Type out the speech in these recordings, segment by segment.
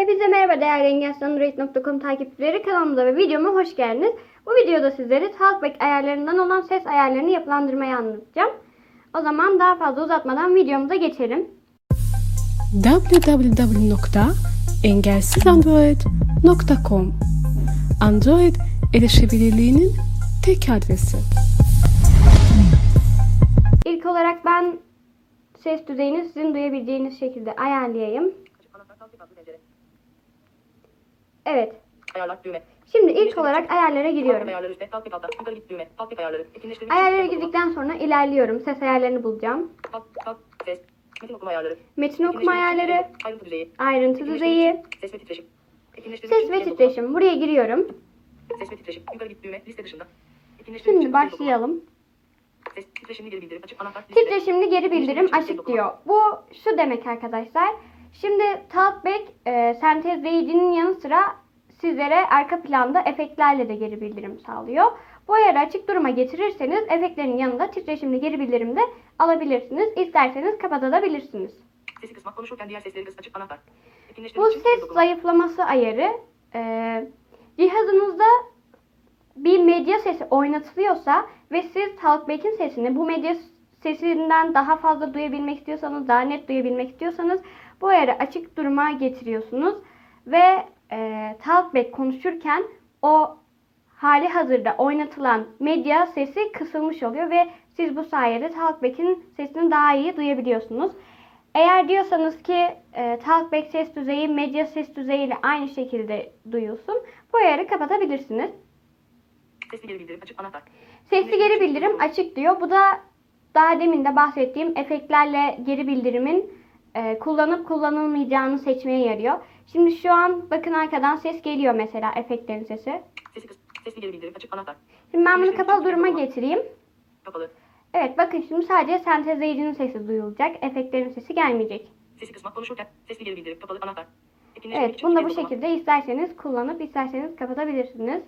Hepinize merhaba değerli engelsanandroid.com takipçileri kanalımıza ve videoma hoş geldiniz. Bu videoda sizlere Talkback ayarlarından olan ses ayarlarını yapılandırmayı anlatacağım. O zaman daha fazla uzatmadan videomuza geçelim. www.engelsizandroid.com Android erişebilirliğinin tek adresi. İlk olarak ben ses düzeyini sizin duyabileceğiniz şekilde ayarlayayım. Evet. Ayarlar düğme. Şimdi ilk olarak ayarlara giriyorum. Ayarlar üstte kalk altta. Yukarı git düğme. Kalk ayarları. Etkinleştirme. Ayarlara girdikten sonra ilerliyorum. Ses ayarlarını bulacağım. Kalk kalk ses. Metin okuma ayarları. Metin okuma ayarları, Ayrıntı düzeyi. ayrıntı düzeyi, Ses ve titreşim. Ses ve titreşim. Buraya giriyorum. Ses ve titreşim. Yukarı git düğme. Liste dışında. Şimdi başlayalım. Ses titreşimli geri bildirim. Açık anahtar. Titreşimli geri bildirim açık diyor. Bu şu demek arkadaşlar. Şimdi Talkback e, sentezleyicinin yanı sıra sizlere arka planda efektlerle de geri bildirim sağlıyor. Bu ayarı açık duruma getirirseniz efektlerin yanında titreşimli geri bildirim de alabilirsiniz. İsterseniz kapatabilirsiniz. Sesi kısmak. Konuşurken diğer sesleri kıs. Açık anahtar. Bu ses zayıflaması ayarı e, cihazınızda bir medya sesi oynatılıyorsa ve siz Talkback'in sesini bu medya sesinden daha fazla duyabilmek istiyorsanız, daha net duyabilmek istiyorsanız bu ayarı açık duruma getiriyorsunuz ve e, Talkback konuşurken o hali hazırda oynatılan medya sesi kısılmış oluyor ve siz bu sayede Talkback'in sesini daha iyi duyabiliyorsunuz. Eğer diyorsanız ki e, Talkback ses düzeyi medya ses düzeyi ile aynı şekilde duyulsun, bu ayarı kapatabilirsiniz. Sesli geri bildirim. Açık anahtar. Sesli geri bildirim açık diyor. Bu da daha demin de bahsettiğim efektlerle geri bildirimin e, kullanıp kullanılmayacağını seçmeye yarıyor. Şimdi şu an bakın arkadan ses geliyor mesela efektlerin sesi. Sesi kıs. Sesli geri bildirim. Açık anahtar. Şimdi ben bunu kapalı duruma getireyim. Kapalı. Evet bakın şimdi sadece sentezleyicinin sesi duyulacak. Efektlerin sesi gelmeyecek. Sesi kısmak. Konuşurken. Sesli geri bildirim. Kapalı anahtar. Evet bunu da ikiye bu şekilde isterseniz kullanıp isterseniz kapatabilirsiniz.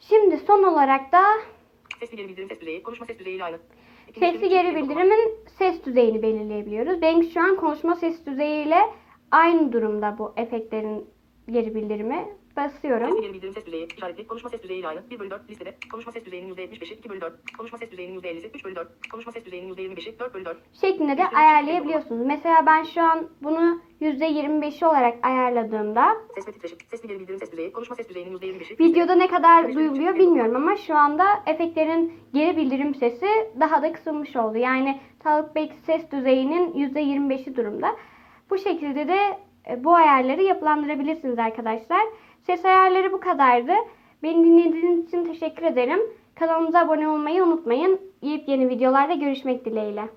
Şimdi son olarak da Sesli geri bildirim ses düzeyi. Konuşma ses düzeyiyle aynı. sesli geri bildirimin ses düzeyini belirleyebiliyoruz. Benim şu an konuşma ses düzeyiyle aynı durumda bu efektlerin geri bildirimi. Basıyorum. Sesli geri bildirim ses düzeyi. işaretli. Konuşma ses düzeyiyle aynı. 1 bölü 4 listede. Konuşma ses düzeyinin %75'i 2 bölü 4. Konuşma ses düzeyinin %50'si 3 bölü 4. Konuşma ses düzeyinin %25'i 4 bölü 4. şeklinde de ayarlayabiliyorsunuz. Mesela ben şu an bunu %25'i olarak ayarladığımda Ses ve titreşim. Sesli geri bildirim ses düzeyi. Konuşma ses düzeyinin %25'i. videoda ne kadar duyuluyor bilmiyorum ama şu anda efektlerin geri bildirim sesi daha da kısılmış oldu. Yani Talkback ses düzeyinin %25'i durumda. Bu şekilde de e, bu ayarları yapılandırabilirsiniz arkadaşlar. Ses ayarları bu kadardı. Beni dinlediğiniz için teşekkür ederim. Kanalımıza abone olmayı unutmayın. Yepyeni videolarda görüşmek dileğiyle.